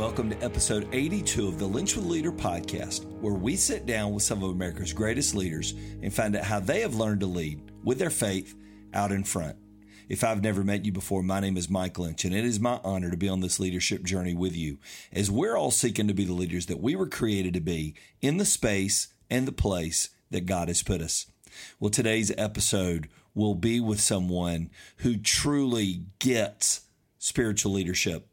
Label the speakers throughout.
Speaker 1: Welcome to episode 82 of the Lynch with Leader podcast, where we sit down with some of America's greatest leaders and find out how they have learned to lead with their faith out in front. If I've never met you before, my name is Mike Lynch, and it is my honor to be on this leadership journey with you as we're all seeking to be the leaders that we were created to be in the space and the place that God has put us. Well, today's episode will be with someone who truly gets spiritual leadership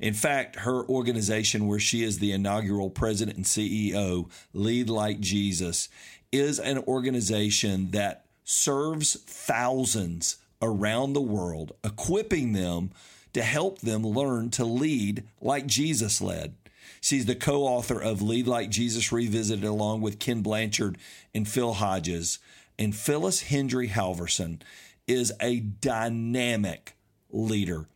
Speaker 1: in fact, her organization, where she is the inaugural president and CEO, Lead Like Jesus, is an organization that serves thousands around the world, equipping them to help them learn to lead like Jesus led. She's the co author of Lead Like Jesus Revisited, along with Ken Blanchard and Phil Hodges. And Phyllis Hendry Halverson is a dynamic leader.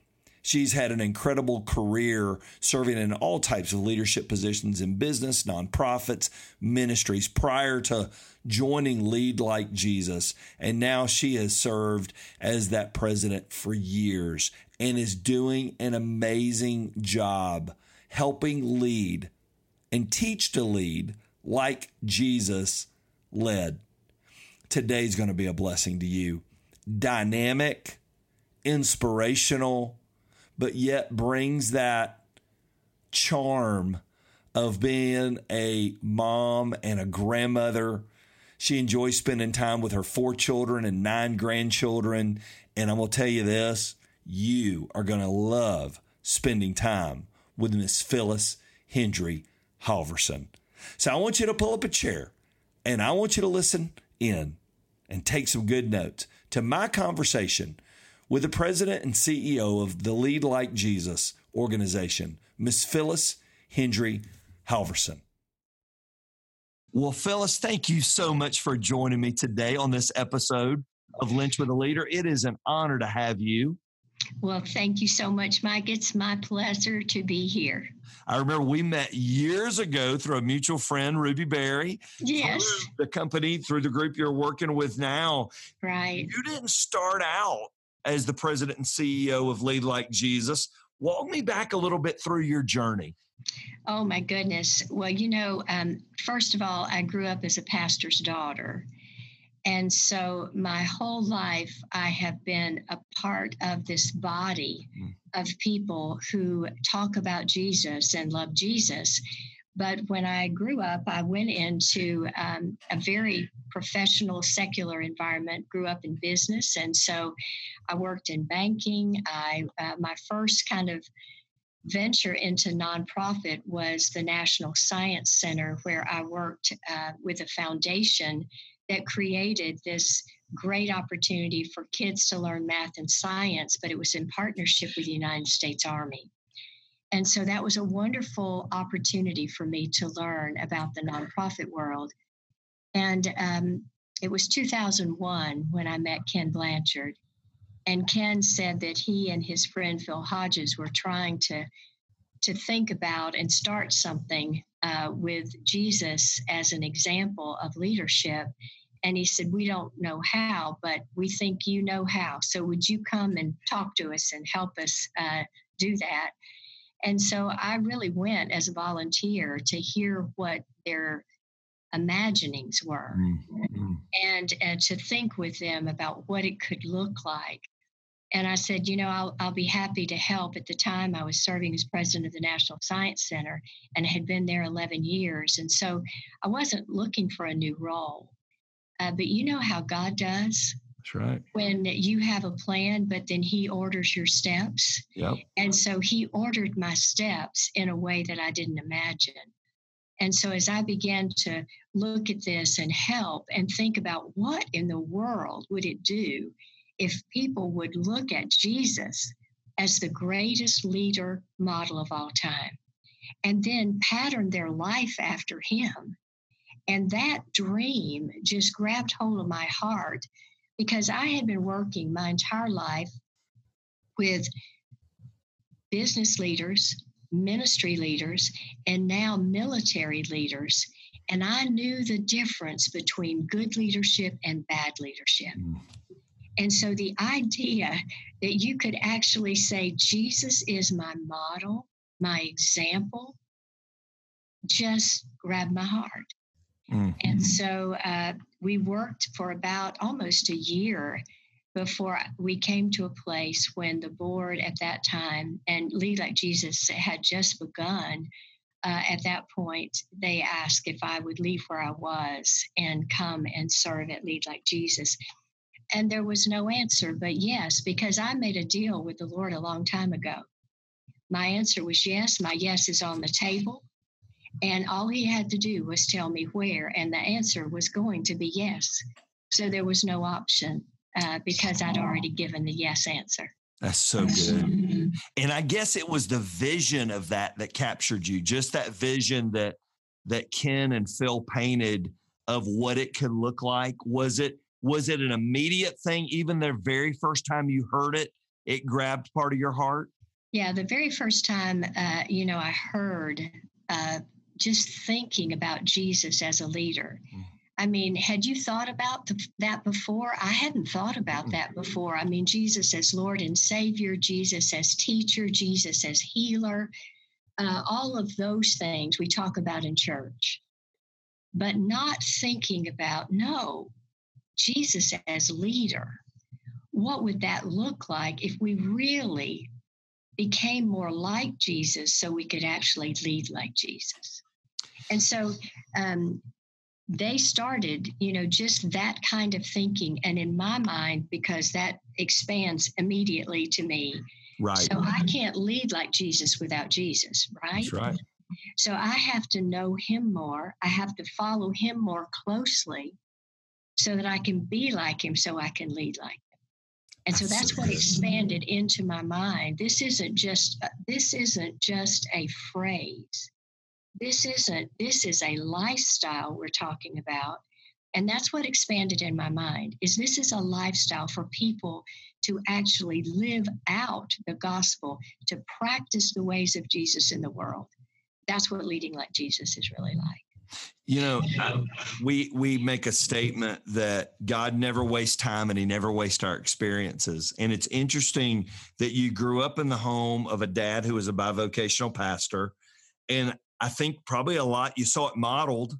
Speaker 1: She's had an incredible career serving in all types of leadership positions in business, nonprofits, ministries prior to joining Lead Like Jesus. And now she has served as that president for years and is doing an amazing job helping lead and teach to lead like Jesus led. Today's going to be a blessing to you. Dynamic, inspirational, but yet brings that charm of being a mom and a grandmother. She enjoys spending time with her four children and nine grandchildren. And I'm going to tell you this you are going to love spending time with Miss Phyllis Hendry Halverson. So I want you to pull up a chair and I want you to listen in and take some good notes to my conversation with the president and CEO of the Lead Like Jesus organization, Miss Phyllis Hendry Halverson. Well, Phyllis, thank you so much for joining me today on this episode of Lynch with a Leader. It is an honor to have you.
Speaker 2: Well, thank you so much, Mike. It's my pleasure to be here.
Speaker 1: I remember we met years ago through a mutual friend, Ruby Berry.
Speaker 2: Yes.
Speaker 1: The company, through the group you're working with now.
Speaker 2: Right.
Speaker 1: You didn't start out as the president and CEO of Lead Like Jesus. Walk me back a little bit through your journey.
Speaker 2: Oh, my goodness. Well, you know, um, first of all, I grew up as a pastor's daughter. And so my whole life, I have been a part of this body mm. of people who talk about Jesus and love Jesus. But when I grew up, I went into um, a very professional, secular environment, grew up in business. And so I worked in banking. I, uh, my first kind of venture into nonprofit was the National Science Center, where I worked uh, with a foundation that created this great opportunity for kids to learn math and science, but it was in partnership with the United States Army. And so that was a wonderful opportunity for me to learn about the nonprofit world. And um, it was 2001 when I met Ken Blanchard. And Ken said that he and his friend Phil Hodges were trying to, to think about and start something uh, with Jesus as an example of leadership. And he said, We don't know how, but we think you know how. So would you come and talk to us and help us uh, do that? And so I really went as a volunteer to hear what their imaginings were mm-hmm. and, and to think with them about what it could look like. And I said, you know, I'll, I'll be happy to help. At the time, I was serving as president of the National Science Center and had been there 11 years. And so I wasn't looking for a new role. Uh, but you know how God does.
Speaker 1: That's right.
Speaker 2: When you have a plan, but then he orders your steps.
Speaker 1: Yep.
Speaker 2: And so he ordered my steps in a way that I didn't imagine. And so as I began to look at this and help and think about what in the world would it do if people would look at Jesus as the greatest leader model of all time and then pattern their life after him And that dream just grabbed hold of my heart because I had been working my entire life with business leaders, ministry leaders, and now military leaders. And I knew the difference between good leadership and bad leadership. Mm. And so the idea that you could actually say, Jesus is my model, my example, just grabbed my heart. Mm-hmm. And so uh, we worked for about almost a year before we came to a place when the board at that time and Lead Like Jesus had just begun. Uh, at that point, they asked if I would leave where I was and come and serve at Lead Like Jesus. And there was no answer, but yes, because I made a deal with the Lord a long time ago. My answer was yes. My yes is on the table. And all he had to do was tell me where, and the answer was going to be yes. So there was no option uh, because I'd already given the yes answer.
Speaker 1: That's so good. Mm-hmm. And I guess it was the vision of that that captured you, just that vision that that Ken and Phil painted of what it could look like. Was it was it an immediate thing even the very first time you heard it, it grabbed part of your heart?
Speaker 2: Yeah, the very first time uh, you know I heard uh, just thinking about Jesus as a leader. Mm. I mean, had you thought about the, that before? I hadn't thought about that before. I mean, Jesus as Lord and Savior, Jesus as teacher, Jesus as healer, uh, all of those things we talk about in church, but not thinking about, no, Jesus as leader. What would that look like if we really became more like Jesus so we could actually lead like Jesus? And so um, they started, you know, just that kind of thinking. And in my mind, because that expands immediately to me.
Speaker 1: Right.
Speaker 2: So I can't lead like Jesus without Jesus, right?
Speaker 1: That's right.
Speaker 2: So I have to know him more. I have to follow him more closely so that I can be like him, so I can lead like him. And so that's what expanded into my mind. This isn't just this isn't just a phrase this isn't this is a lifestyle we're talking about and that's what expanded in my mind is this is a lifestyle for people to actually live out the gospel to practice the ways of jesus in the world. That's what leading like jesus is really like.
Speaker 1: You know we we make a statement that god never wastes time and he never wastes our experiences. And it's interesting that you grew up in the home of a dad who was a bivocational pastor and I think probably a lot you saw it modeled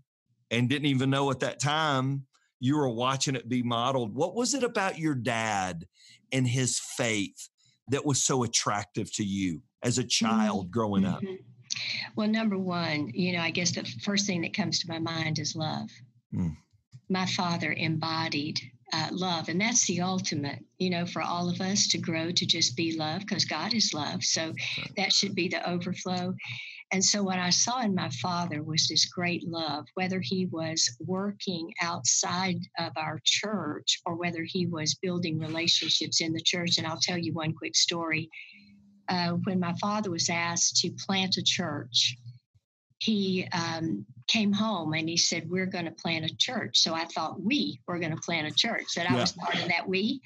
Speaker 1: and didn't even know at that time you were watching it be modeled. What was it about your dad and his faith that was so attractive to you as a mm-hmm. child growing up? Mm-hmm.
Speaker 2: Well, number one, you know, I guess the first thing that comes to my mind is love. Mm. My father embodied uh, love, and that's the ultimate, you know, for all of us to grow to just be love because God is love. So that should be the overflow. And so, what I saw in my father was this great love, whether he was working outside of our church or whether he was building relationships in the church. And I'll tell you one quick story. Uh, when my father was asked to plant a church, he um, came home and he said, We're going to plant a church. So I thought we were going to plant a church, that I was part of that we.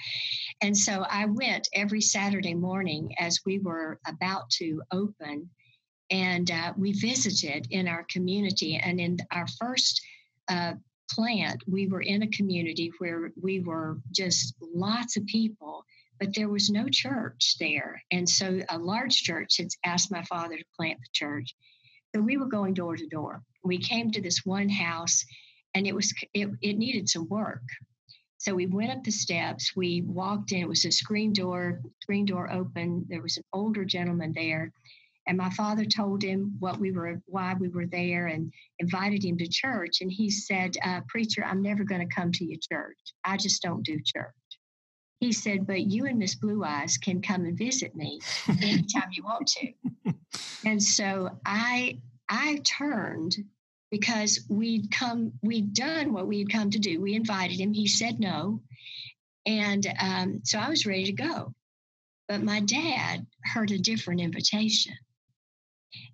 Speaker 2: And so I went every Saturday morning as we were about to open and uh, we visited in our community. And in our first uh, plant, we were in a community where we were just lots of people, but there was no church there. And so a large church had asked my father to plant the church. So we were going door to door. We came to this one house, and it was it, it needed some work. So we went up the steps. We walked in. It was a screen door. Screen door open. There was an older gentleman there, and my father told him what we were, why we were there, and invited him to church. And he said, uh, "Preacher, I'm never going to come to your church. I just don't do church." He said, "But you and Miss Blue Eyes can come and visit me anytime you want to." And so I, I turned because we'd come, we'd done what we had come to do. We invited him. He said no, and um, so I was ready to go. But my dad heard a different invitation.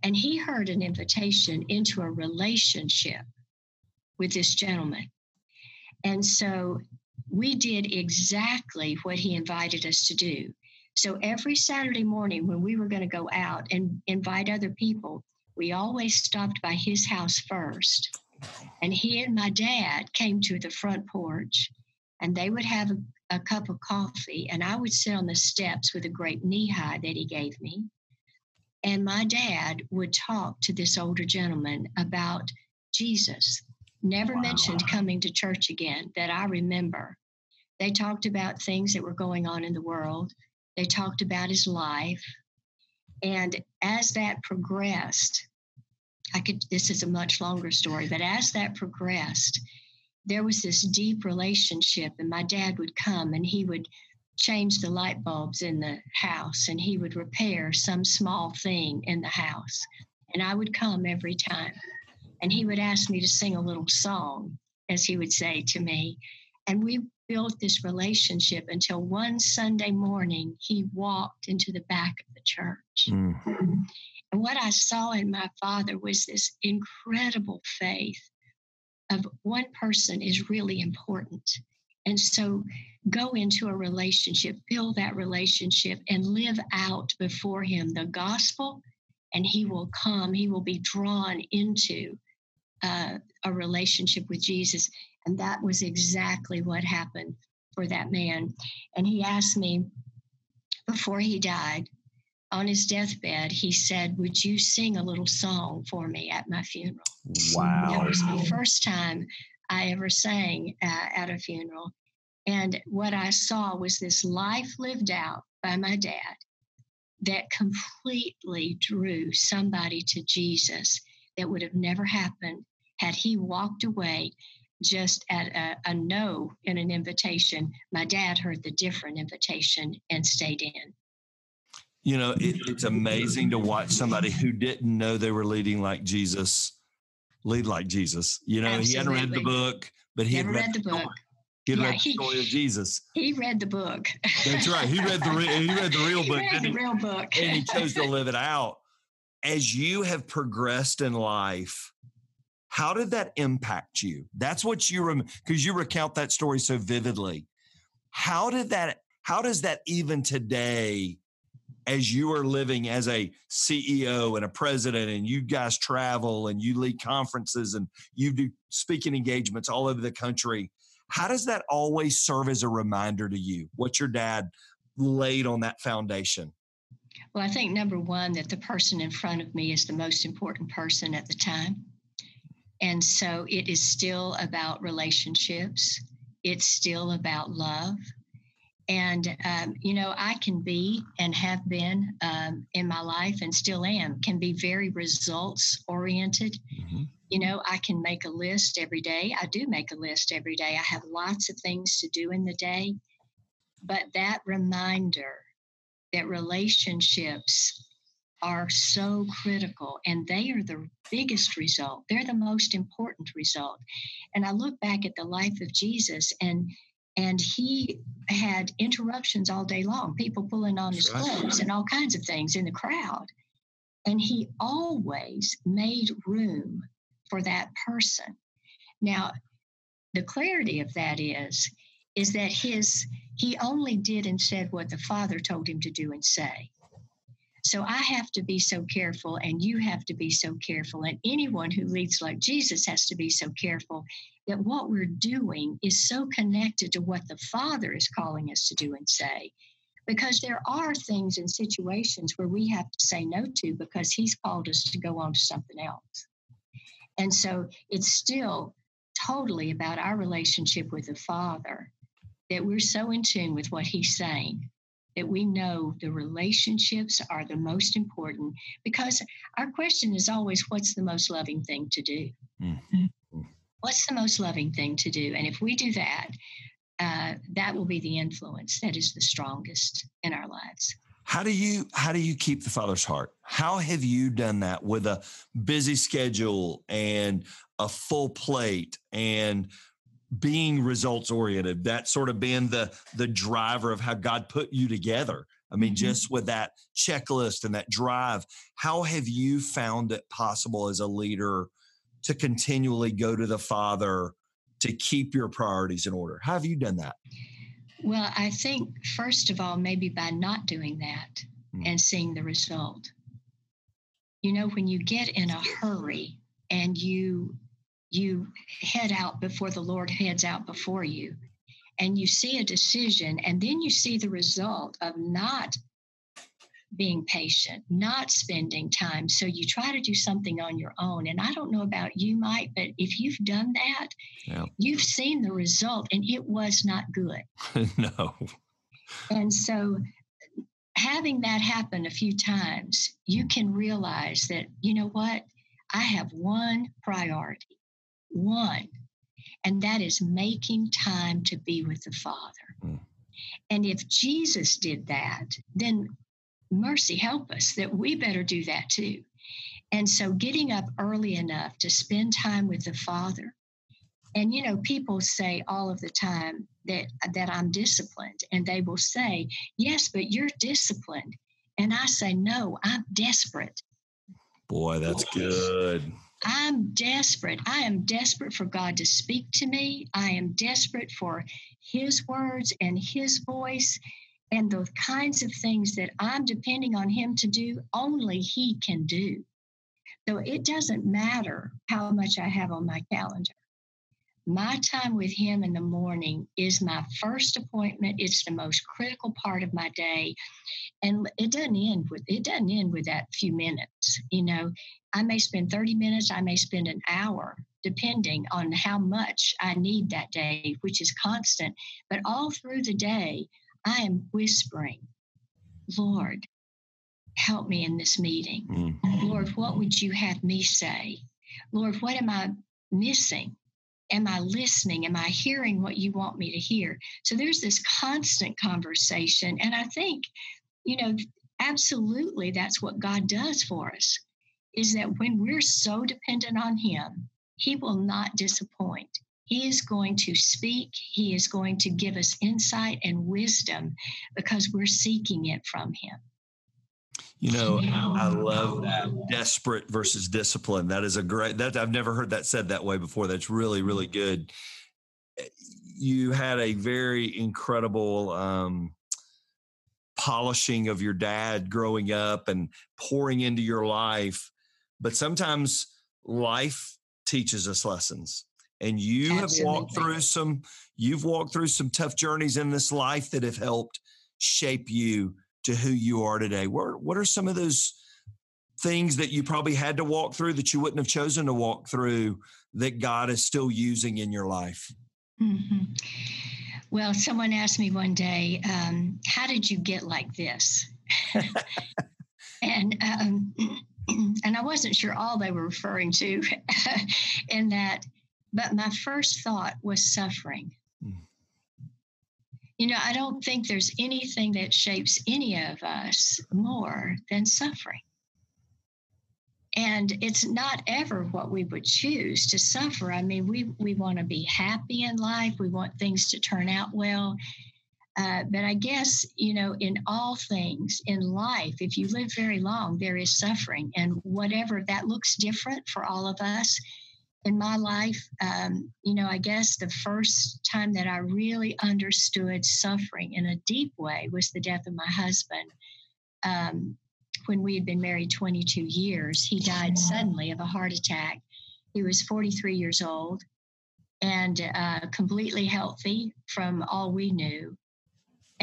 Speaker 2: And he heard an invitation into a relationship with this gentleman. And so we did exactly what he invited us to do. So every Saturday morning when we were going to go out and invite other people, we always stopped by his house first. And he and my dad came to the front porch and they would have a, a cup of coffee. And I would sit on the steps with a grape Nehi that he gave me. And my dad would talk to this older gentleman about Jesus. Never wow. mentioned coming to church again that I remember. They talked about things that were going on in the world. They talked about his life. And as that progressed, I could, this is a much longer story, but as that progressed, there was this deep relationship. And my dad would come and he would change the light bulbs in the house and he would repair some small thing in the house. And I would come every time. And he would ask me to sing a little song, as he would say to me. And we built this relationship until one Sunday morning he walked into the back of the church. Mm. And what I saw in my father was this incredible faith of one person is really important. And so go into a relationship, build that relationship, and live out before him the gospel, and he will come, he will be drawn into uh, a relationship with Jesus. And that was exactly what happened for that man. And he asked me before he died, on his deathbed, he said, Would you sing a little song for me at my funeral?
Speaker 1: Wow.
Speaker 2: That was the first time I ever sang uh, at a funeral. And what I saw was this life lived out by my dad that completely drew somebody to Jesus that would have never happened had he walked away just at a, a no in an invitation, my dad heard the different invitation and stayed in.
Speaker 1: You know, it, it's amazing to watch somebody who didn't know they were leading like Jesus lead like Jesus. You know, Absolutely. he hadn't read the book, but he
Speaker 2: Never
Speaker 1: had
Speaker 2: read, read the book.
Speaker 1: He yeah, read the he, story of Jesus.
Speaker 2: He read the book.
Speaker 1: That's right. He read the he read the real book.
Speaker 2: he read the real book,
Speaker 1: and he chose to live it out. As you have progressed in life, how did that impact you? That's what you remember because you recount that story so vividly. How did that, how does that even today, as you are living as a CEO and a president, and you guys travel and you lead conferences and you do speaking engagements all over the country, how does that always serve as a reminder to you what your dad laid on that foundation?
Speaker 2: Well, I think number one, that the person in front of me is the most important person at the time. And so it is still about relationships, it's still about love. And, um, you know, I can be and have been um, in my life and still am, can be very results oriented. Mm-hmm. You know, I can make a list every day. I do make a list every day. I have lots of things to do in the day. But that reminder that relationships are so critical and they are the biggest result. They're the most important result. And I look back at the life of Jesus and and he had interruptions all day long, people pulling on his clothes and all kinds of things in the crowd. And he always made room for that person. Now, the clarity of that is is that his he only did and said what the father told him to do and say so I have to be so careful, and you have to be so careful, and anyone who leads like Jesus has to be so careful that what we're doing is so connected to what the Father is calling us to do and say. Because there are things and situations where we have to say no to because He's called us to go on to something else. And so it's still totally about our relationship with the Father that we're so in tune with what He's saying that we know the relationships are the most important because our question is always what's the most loving thing to do? Mm-hmm. What's the most loving thing to do? And if we do that, uh, that will be the influence that is the strongest in our lives.
Speaker 1: How do you how do you keep the father's heart? How have you done that with a busy schedule and a full plate and being results oriented that sort of being the the driver of how god put you together i mean mm-hmm. just with that checklist and that drive how have you found it possible as a leader to continually go to the Father to keep your priorities in order? How have you done that?
Speaker 2: Well, I think, first of all, maybe by not doing that mm. and seeing the result. You know, when you get in a hurry and you you head out before the Lord heads out before you, and you see a decision, and then you see the result of not being patient, not spending time. So you try to do something on your own. And I don't know about you, Mike, but if you've done that, yeah. you've seen the result and it was not good.
Speaker 1: no.
Speaker 2: And so having that happen a few times, you can realize that, you know what? I have one priority, one, and that is making time to be with the Father. Mm. And if Jesus did that, then mercy help us that we better do that too. And so getting up early enough to spend time with the Father. And you know, people say all of the time that that I'm disciplined, and they will say, "Yes, but you're disciplined." And I say, "No, I'm desperate."
Speaker 1: Boy, that's good.
Speaker 2: I'm desperate. I am desperate for God to speak to me. I am desperate for His words and His voice and the kinds of things that I'm depending on Him to do, only He can do. So it doesn't matter how much I have on my calendar. My time with Him in the morning is my first appointment. It's the most critical part of my day. And it doesn't end with it doesn't end with that few minutes. You know, I may spend 30 minutes, I may spend an hour, depending on how much I need that day, which is constant. But all through the day, I am whispering, Lord, help me in this meeting. Mm. Lord, what would you have me say? Lord, what am I missing? Am I listening? Am I hearing what you want me to hear? So there's this constant conversation. And I think, you know, absolutely that's what God does for us is that when we're so dependent on Him, He will not disappoint. He is going to speak. He is going to give us insight and wisdom because we're seeking it from Him.
Speaker 1: You know, I love that desperate versus discipline. That is a great that I've never heard that said that way before. That's really, really good. You had a very incredible um, polishing of your dad growing up and pouring into your life. But sometimes life teaches us lessons and you Absolutely. have walked through some you've walked through some tough journeys in this life that have helped shape you to who you are today what, what are some of those things that you probably had to walk through that you wouldn't have chosen to walk through that god is still using in your life
Speaker 2: mm-hmm. well someone asked me one day um, how did you get like this and um, and i wasn't sure all they were referring to in that but my first thought was suffering. Mm. You know, I don't think there's anything that shapes any of us more than suffering. And it's not ever what we would choose to suffer. I mean, we, we want to be happy in life, we want things to turn out well. Uh, but I guess, you know, in all things in life, if you live very long, there is suffering. And whatever that looks different for all of us, in my life, um, you know, I guess the first time that I really understood suffering in a deep way was the death of my husband. Um, when we had been married 22 years, he died suddenly of a heart attack. He was 43 years old and uh, completely healthy from all we knew.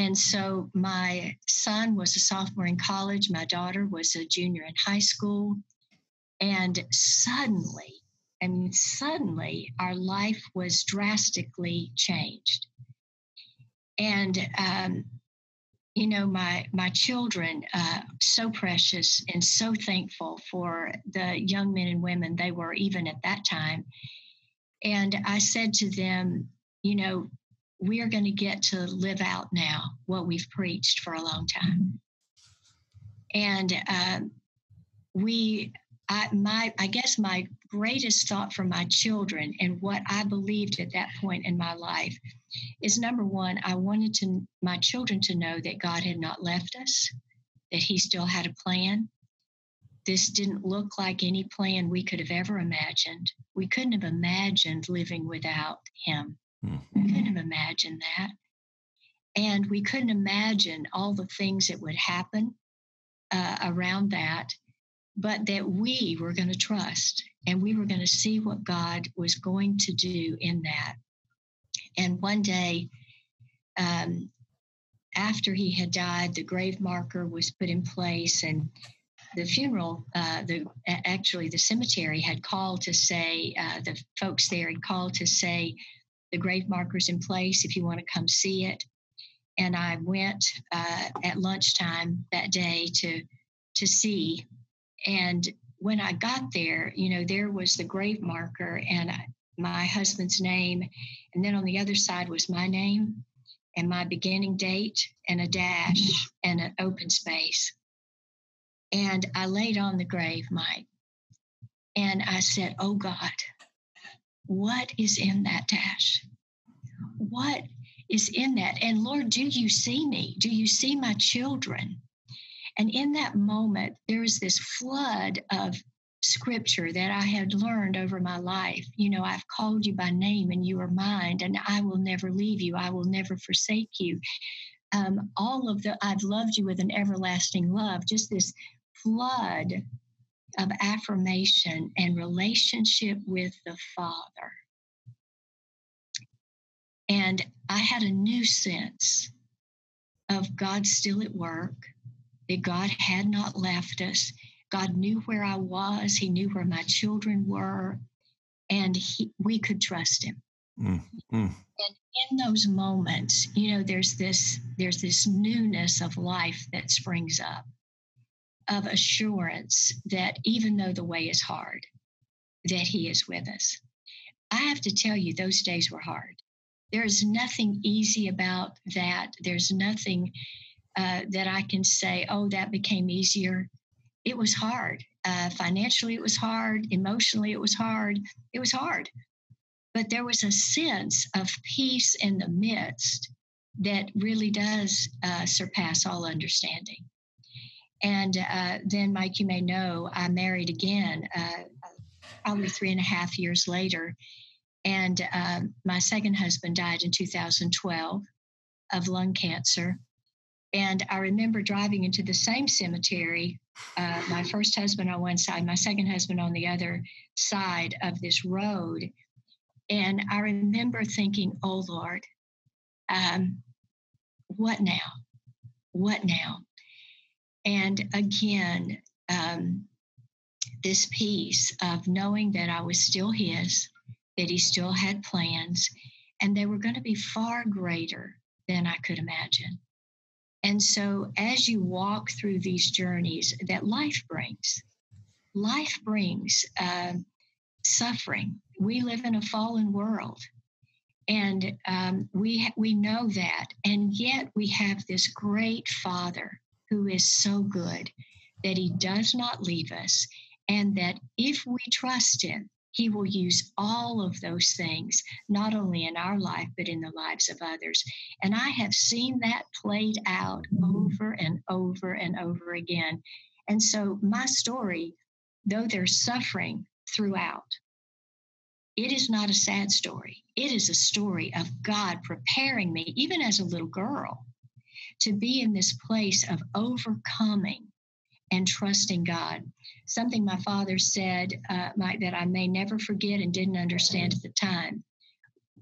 Speaker 2: And so my son was a sophomore in college, my daughter was a junior in high school. And suddenly, I mean, suddenly our life was drastically changed. And, um, you know, my, my children, uh, so precious and so thankful for the young men and women they were even at that time. And I said to them, you know, we are going to get to live out now what we've preached for a long time. And um, we I, my, I guess my greatest thought for my children and what I believed at that point in my life is number one, I wanted to my children to know that God had not left us, that He still had a plan, this didn't look like any plan we could have ever imagined. We couldn't have imagined living without him. Mm-hmm. We couldn't have imagined that. And we couldn't imagine all the things that would happen uh, around that, but that we were going to trust and we were going to see what God was going to do in that. And one day, um, after he had died, the grave marker was put in place, and the funeral, uh, the actually the cemetery had called to say uh, the folks there had called to say the grave marker's in place if you want to come see it. And I went uh, at lunchtime that day to to see, and when I got there, you know, there was the grave marker and my husband's name, and then on the other side was my name and my beginning date and a dash and an open space. And I laid on the grave, Mike, and I said, Oh God, what is in that dash? What is in that? And Lord, do you see me? Do you see my children? And in that moment, there was this flood of scripture that I had learned over my life. You know, I've called you by name and you are mine, and I will never leave you. I will never forsake you. Um, all of the, I've loved you with an everlasting love, just this flood of affirmation and relationship with the Father. And I had a new sense of God still at work, that God had not left us, God knew where I was, He knew where my children were, and he, we could trust Him. Mm, mm. And in those moments, you know, there's this there's this newness of life that springs up, of assurance that even though the way is hard, that He is with us. I have to tell you, those days were hard. There's nothing easy about that. There's nothing uh, that I can say, oh, that became easier it was hard. Uh, financially, it was hard. Emotionally, it was hard. It was hard. But there was a sense of peace in the midst that really does uh, surpass all understanding. And uh, then, Mike, you may know, I married again uh, probably three and a half years later. And um, my second husband died in 2012 of lung cancer. And I remember driving into the same cemetery, uh, my first husband on one side, my second husband on the other side of this road. And I remember thinking, oh Lord, um, what now? What now? And again, um, this peace of knowing that I was still His, that He still had plans, and they were going to be far greater than I could imagine. And so, as you walk through these journeys that life brings, life brings uh, suffering. We live in a fallen world, and um, we we know that, and yet we have this great Father who is so good that He does not leave us, and that if we trust Him, he will use all of those things, not only in our life, but in the lives of others. And I have seen that played out over and over and over again. And so, my story, though there's suffering throughout, it is not a sad story. It is a story of God preparing me, even as a little girl, to be in this place of overcoming and trusting God something my father said, uh, Mike, that I may never forget and didn't understand at the time.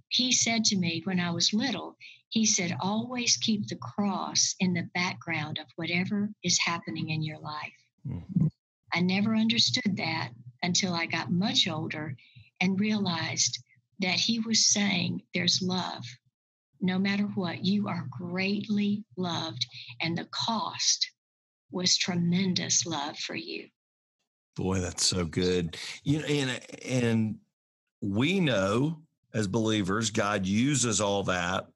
Speaker 2: He said to me when I was little, he said, always keep the cross in the background of whatever is happening in your life. Mm-hmm. I never understood that until I got much older and realized that he was saying there's love. No matter what, you are greatly loved, and the cost was tremendous love for you.
Speaker 1: Boy, that's so good. You know, and and we know as believers, God uses all that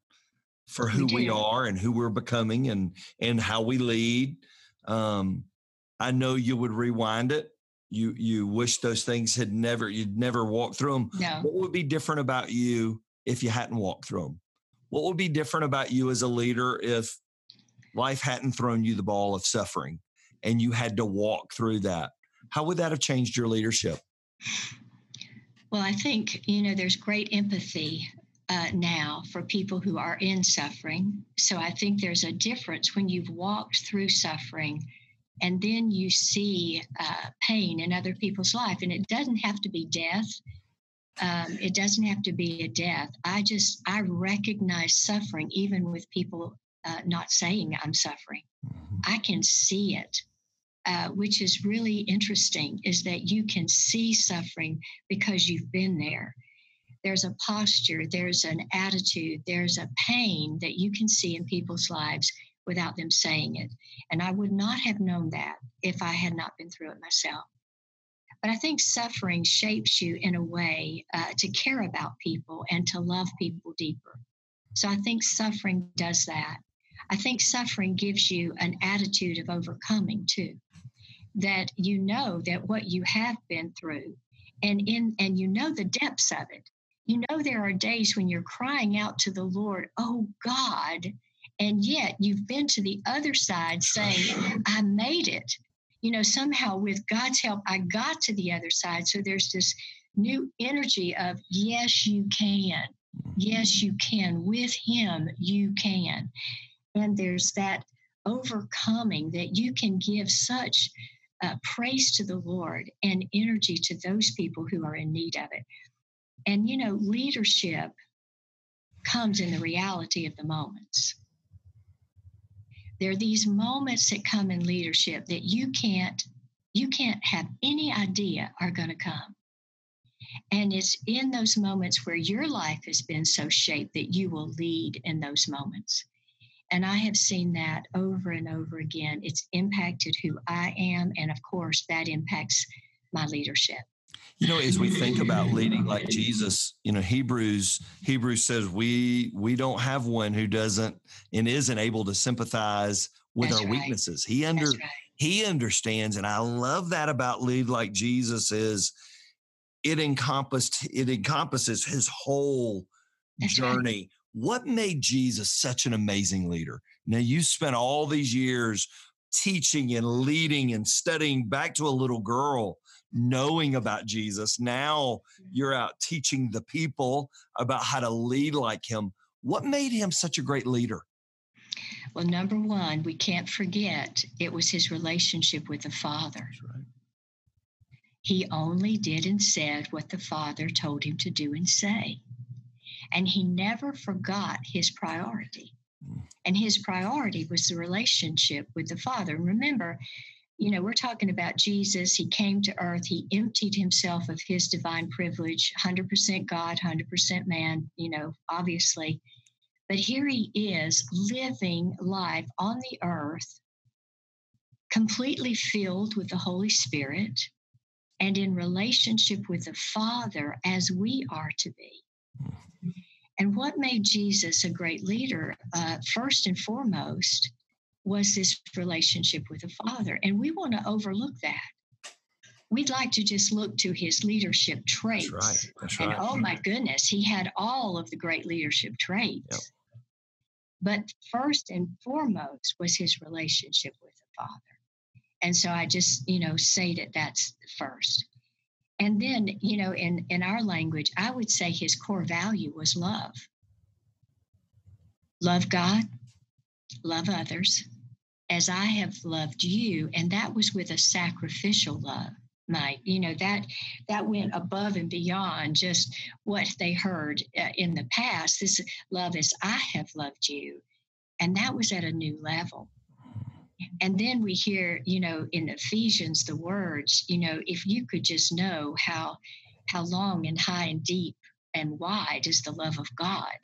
Speaker 1: for who we, we are and who we're becoming and and how we lead. Um, I know you would rewind it. You you wish those things had never you'd never walked through them.
Speaker 2: No.
Speaker 1: What would be different about you if you hadn't walked through them? What would be different about you as a leader if life hadn't thrown you the ball of suffering and you had to walk through that? How would that have changed your leadership?
Speaker 2: Well, I think, you know, there's great empathy uh, now for people who are in suffering. So I think there's a difference when you've walked through suffering and then you see uh, pain in other people's life. And it doesn't have to be death. Um, it doesn't have to be a death. I just, I recognize suffering even with people uh, not saying I'm suffering. Mm-hmm. I can see it. Uh, which is really interesting, is that you can see suffering because you've been there. There's a posture, there's an attitude, there's a pain that you can see in people's lives without them saying it. And I would not have known that if I had not been through it myself. But I think suffering shapes you in a way uh, to care about people and to love people deeper. So I think suffering does that. I think suffering gives you an attitude of overcoming too that you know that what you have been through and in and you know the depths of it you know there are days when you're crying out to the lord oh god and yet you've been to the other side saying i made it you know somehow with god's help i got to the other side so there's this new energy of yes you can yes you can with him you can and there's that overcoming that you can give such uh, praise to the Lord and energy to those people who are in need of it. And, you know, leadership comes in the reality of the moments. There are these moments that come in leadership that you can't you can't have any idea are going to come. And it's in those moments where your life has been so shaped that you will lead in those moments. And I have seen that over and over again. It's impacted who I am. And of course, that impacts my leadership.
Speaker 1: You know, as we think about leading like Jesus, you know, Hebrews Hebrews says we we don't have one who doesn't and isn't able to sympathize with That's our right. weaknesses. He under right. he understands, and I love that about lead like Jesus is it encompassed it encompasses his whole That's journey right. What made Jesus such an amazing leader? Now, you spent all these years teaching and leading and studying back to a little girl, knowing about Jesus. Now you're out teaching the people about how to lead like him. What made him such a great leader?
Speaker 2: Well, number one, we can't forget it was his relationship with the Father. Right. He only did and said what the Father told him to do and say. And he never forgot his priority. Mm. And his priority was the relationship with the Father. And remember, you know, we're talking about Jesus. He came to earth, he emptied himself of his divine privilege, 100% God, 100% man, you know, obviously. But here he is living life on the earth, completely filled with the Holy Spirit and in relationship with the Father as we are to be. Mm. And what made Jesus a great leader, uh, first and foremost, was this relationship with the Father. And we want to overlook that. We'd like to just look to his leadership traits.
Speaker 1: That's right. That's
Speaker 2: right. And oh my goodness, he had all of the great leadership traits. Yep. But first and foremost was his relationship with the Father. And so I just, you know, say that that's first. And then, you know, in, in our language, I would say his core value was love. Love God, love others as I have loved you. And that was with a sacrificial love. Mike, you know that that went above and beyond just what they heard uh, in the past. This love as I have loved you, and that was at a new level. And then we hear, you know, in Ephesians the words, you know, if you could just know how how long and high and deep and wide is the love of God,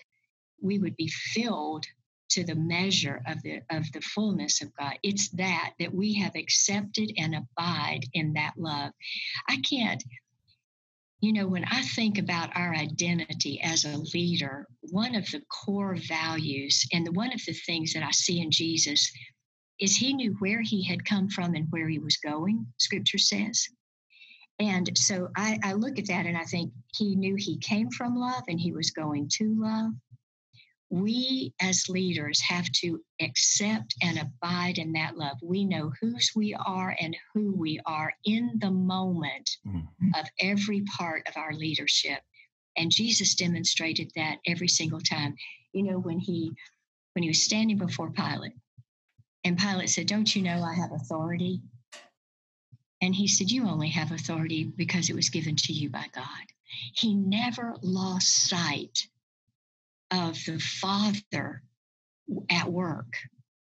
Speaker 2: we would be filled to the measure of the of the fullness of God. It's that that we have accepted and abide in that love. I can't you know, when I think about our identity as a leader, one of the core values and one of the things that I see in Jesus is he knew where he had come from and where he was going, scripture says. And so I, I, look at that and I think he knew he came from love and he was going to love. We as leaders have to accept and abide in that love. We know whose we are and who we are in the moment mm-hmm. of every part of our leadership. And Jesus demonstrated that every single time. You know, when he when he was standing before Pilate, and Pilate said, Don't you know I have authority? And he said, You only have authority because it was given to you by God. He never lost sight of the Father at work.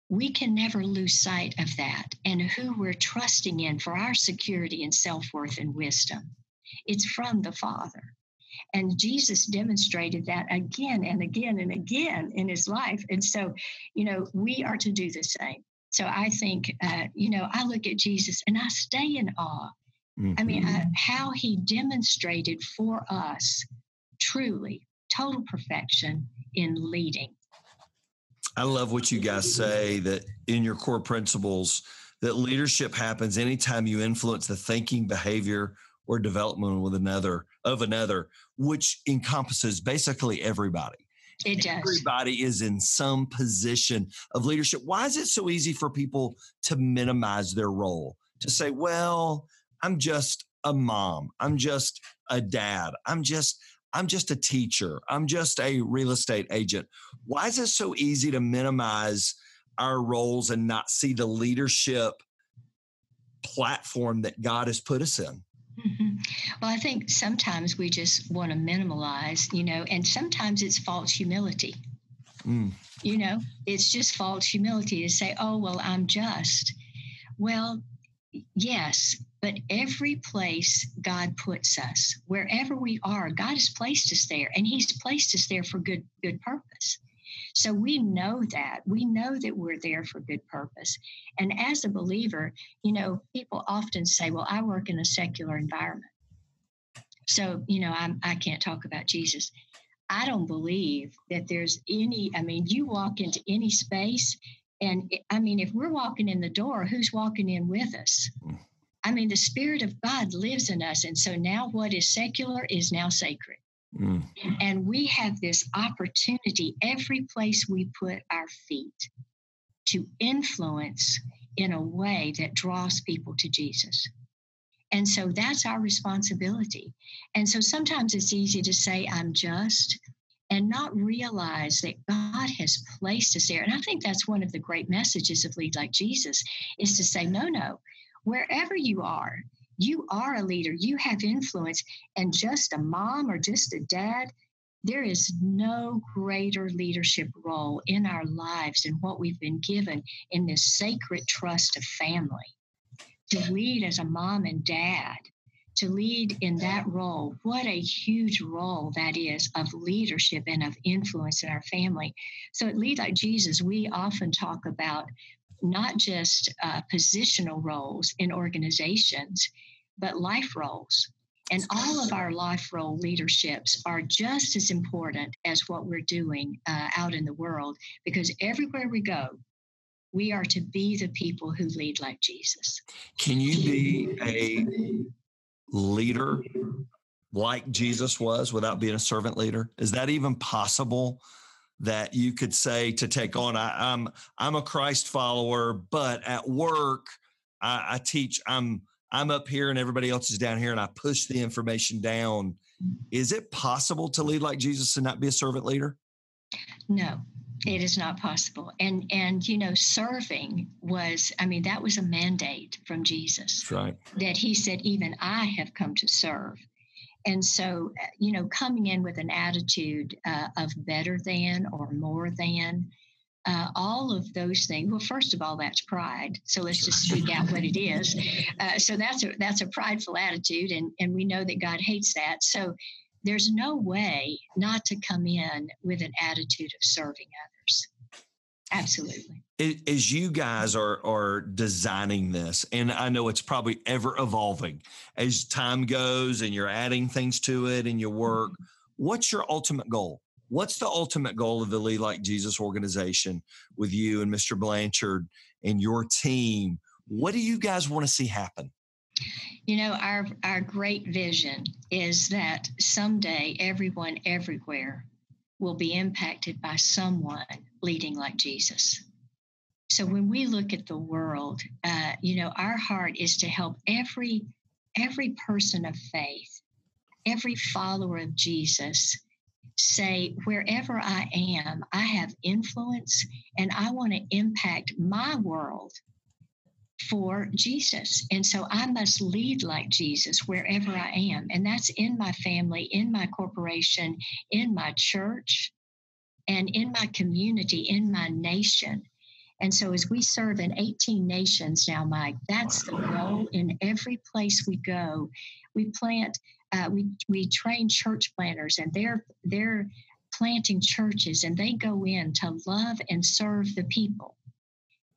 Speaker 2: We can never lose sight of that and who we're trusting in for our security and self worth and wisdom. It's from the Father. And Jesus demonstrated that again and again and again in his life. And so, you know, we are to do the same. So I think, uh, you know, I look at Jesus and I stay in awe. Mm-hmm. I mean, uh, mm-hmm. how he demonstrated for us truly total perfection in leading.
Speaker 1: I love what you guys say that in your core principles, that leadership happens anytime you influence the thinking, behavior, or development with another of another, which encompasses basically everybody.
Speaker 2: It does.
Speaker 1: Everybody is in some position of leadership. Why is it so easy for people to minimize their role? To say, well, I'm just a mom. I'm just a dad. I'm just I'm just a teacher. I'm just a real estate agent. Why is it so easy to minimize our roles and not see the leadership platform that God has put us in?
Speaker 2: Mm-hmm. Well, I think sometimes we just want to minimalize, you know, and sometimes it's false humility. Mm. You know, it's just false humility to say, oh, well, I'm just. Well, yes, but every place God puts us, wherever we are, God has placed us there, and He's placed us there for good good purpose. So we know that. We know that we're there for good purpose. And as a believer, you know, people often say, well, I work in a secular environment. So, you know, I'm, I can't talk about Jesus. I don't believe that there's any, I mean, you walk into any space, and I mean, if we're walking in the door, who's walking in with us? Mm. I mean, the Spirit of God lives in us. And so now what is secular is now sacred. Mm. And we have this opportunity every place we put our feet to influence in a way that draws people to Jesus. And so that's our responsibility. And so sometimes it's easy to say, I'm just, and not realize that God has placed us there. And I think that's one of the great messages of Lead Like Jesus is to say, no, no, wherever you are, you are a leader, you have influence, and just a mom or just a dad, there is no greater leadership role in our lives than what we've been given in this sacred trust of family. To lead as a mom and dad, to lead in that role, what a huge role that is of leadership and of influence in our family. So at Lead Like Jesus, we often talk about not just uh, positional roles in organizations, but life roles. And all of our life role leaderships are just as important as what we're doing uh, out in the world because everywhere we go, we are to be the people who lead like Jesus.
Speaker 1: Can you be a leader like Jesus was without being a servant leader? Is that even possible? That you could say to take on. I, am I'm, I'm a Christ follower, but at work I, I teach. I'm I'm up here and everybody else is down here, and I push the information down. Is it possible to lead like Jesus and not be a servant leader?
Speaker 2: No, it is not possible and and you know serving was i mean that was a mandate from jesus
Speaker 1: That's right
Speaker 2: that he said even i have come to serve and so, uh, you know, coming in with an attitude uh, of better than or more than, uh, all of those things. Well, first of all, that's pride. So let's just speak out what it is. Uh, so that's a that's a prideful attitude, and and we know that God hates that. So there's no way not to come in with an attitude of serving others. Absolutely.
Speaker 1: As you guys are are designing this, and I know it's probably ever evolving as time goes, and you're adding things to it and your work. Mm-hmm. What's your ultimate goal? What's the ultimate goal of the Lead Like Jesus organization with you and Mr. Blanchard and your team? What do you guys want to see happen?
Speaker 2: You know, our our great vision is that someday everyone everywhere will be impacted by someone leading like Jesus. So when we look at the world, uh, you know, our heart is to help every every person of faith, every follower of Jesus say, wherever I am, I have influence and I want to impact my world for Jesus. And so I must lead like Jesus wherever I am. And that's in my family, in my corporation, in my church, and in my community, in my nation. And so, as we serve in 18 nations now, Mike, that's the goal in every place we go. We plant, uh, we, we train church planters, and they're, they're planting churches, and they go in to love and serve the people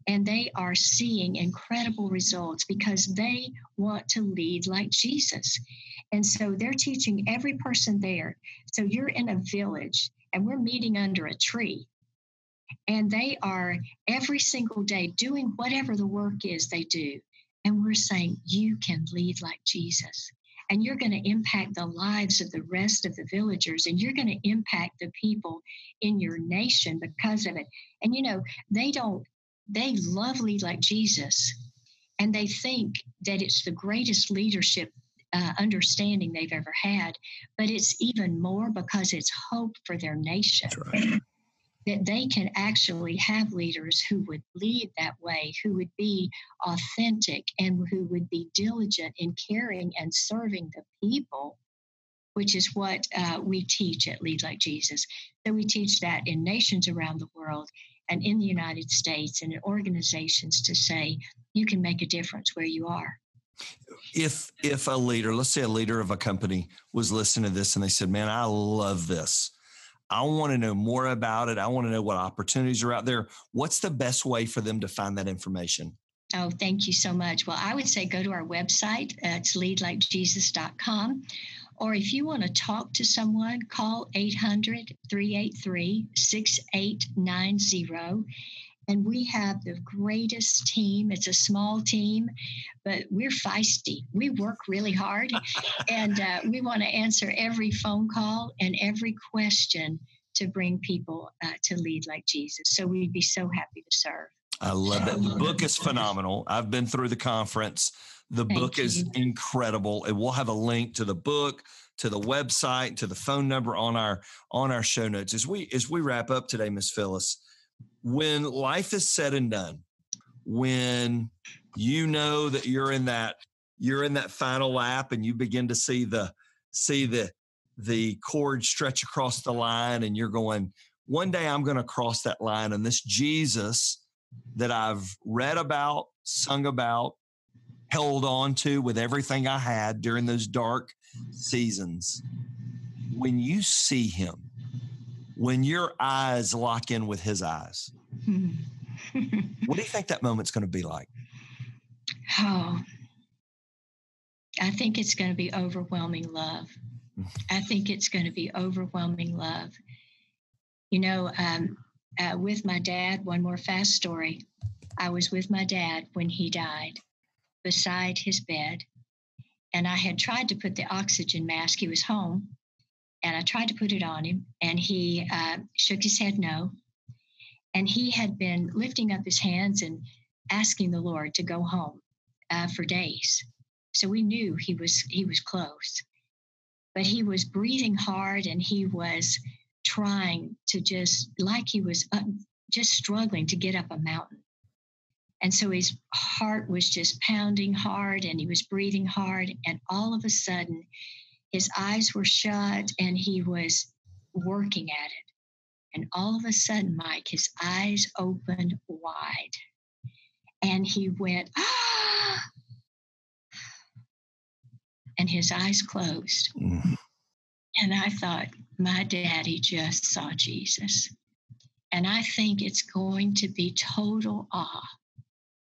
Speaker 2: and they are seeing incredible results because they want to lead like Jesus. And so they're teaching every person there. So you're in a village and we're meeting under a tree. And they are every single day doing whatever the work is they do. And we're saying, you can lead like Jesus. And you're going to impact the lives of the rest of the villagers, and you're going to impact the people in your nation because of it. And you know, they don't they love lead like Jesus, and they think that it's the greatest leadership uh, understanding they've ever had, but it's even more because it's hope for their nation. Right. That they can actually have leaders who would lead that way, who would be authentic and who would be diligent in caring and serving the people, which is what uh, we teach at Lead Like Jesus. So we teach that in nations around the world and in the United States and in organizations to say you can make a difference where you are.
Speaker 1: If if a leader, let's say a leader of a company was listening to this and they said, "Man, I love this. I want to know more about it. I want to know what opportunities are out there. What's the best way for them to find that information?"
Speaker 2: Oh, thank you so much. Well, I would say go to our website. Uh, it's leadlikejesus.com or if you want to talk to someone, call 800 383 6890. And we have the greatest team. It's a small team, but we're feisty. We work really hard and uh, we want to answer every phone call and every question to bring people uh, to lead like Jesus. So we'd be so happy to serve.
Speaker 1: I love it. The book is phenomenal. I've been through the conference. The Thank book you. is incredible. And we'll have a link to the book, to the website, to the phone number on our on our show notes. As we as we wrap up today, Miss Phyllis, when life is said and done, when you know that you're in that you're in that final lap and you begin to see the see the the cord stretch across the line and you're going one day i'm going to cross that line and this jesus that i've read about sung about held on to with everything I had during those dark seasons. When you see him, when your eyes lock in with his eyes, what do you think that moment's going to be like?
Speaker 2: Oh, I think it's going to be overwhelming love. I think it's going to be overwhelming love. You know, um, uh, with my dad, one more fast story. I was with my dad when he died beside his bed. And I had tried to put the oxygen mask, he was home, and I tried to put it on him, and he uh, shook his head no. And he had been lifting up his hands and asking the Lord to go home uh, for days. So we knew he was he was close, but he was breathing hard and he was trying to just like he was uh, just struggling to get up a mountain. And so his heart was just pounding hard and he was breathing hard. And all of a sudden, his eyes were shut and he was working at it. And all of a sudden, Mike, his eyes opened wide and he went, ah! And his eyes closed. Mm-hmm. And I thought, my daddy just saw Jesus. And I think it's going to be total awe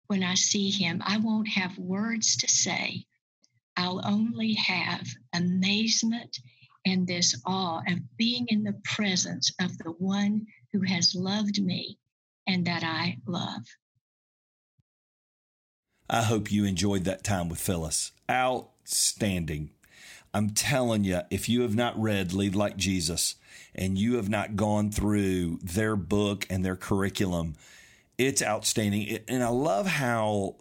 Speaker 2: when I see him. I won't have words to say. I'll only have amazement and this awe of being in the presence of the one who has loved me and that I love.
Speaker 1: I hope you enjoyed that time with Phyllis. Outstanding. I'm telling you, if you have not read Lead Like Jesus and you have not gone through their book and their curriculum, it's outstanding. And I love how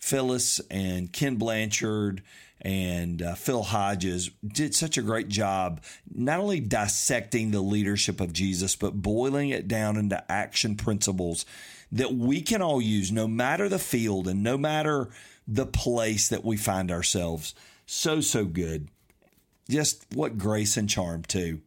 Speaker 1: Phyllis and Ken Blanchard and uh, Phil Hodges did such a great job, not only dissecting the leadership of Jesus, but boiling it down into action principles that we can all use no matter the field and no matter the place that we find ourselves. So, so good. Just what grace and charm, too.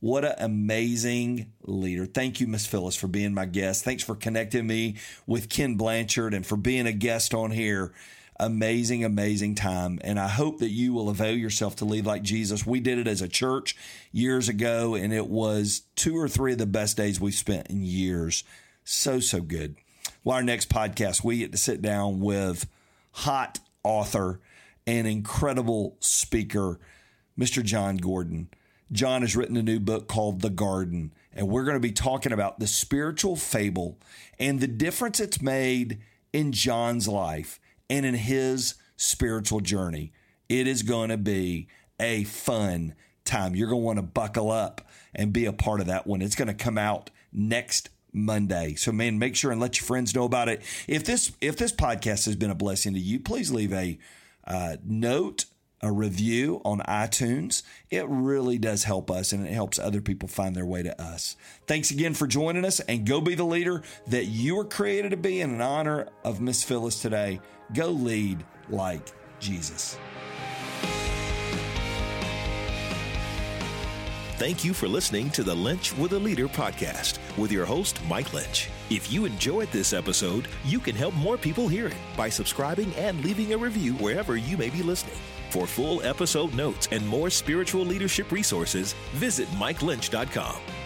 Speaker 1: What an amazing leader. Thank you, Miss Phyllis, for being my guest. Thanks for connecting me with Ken Blanchard and for being a guest on here amazing, amazing time. And I hope that you will avail yourself to lead like Jesus. We did it as a church years ago, and it was two or three of the best days we've spent in years. So, so good. Well, our next podcast, we get to sit down with hot author and incredible speaker, Mr. Jon Gordon. Jon has written a new book called The Garden, and we're going to be talking about the spiritual fable and the difference it's made in Jon's life and in his spiritual journey. It is going to be a fun time. You're going to want to buckle up and be a part of that one. It's going to come out next Monday. So man, make sure and let your friends know about it. If this if this podcast has been a blessing to you, please leave a uh, note, a review on iTunes. It really does help us and it helps other people find their way to us. Thanks again for joining us and go be the leader that you were created to be in honor of Miss Phyllis today. Go lead like Jesus.
Speaker 3: Thank you for listening to the Lynch with a Leader podcast with your host, Mike Lynch. If you enjoyed this episode, you can help more people hear it by subscribing and leaving a review wherever you may be listening. For full episode notes and more spiritual leadership resources, visit MikeLynch.com.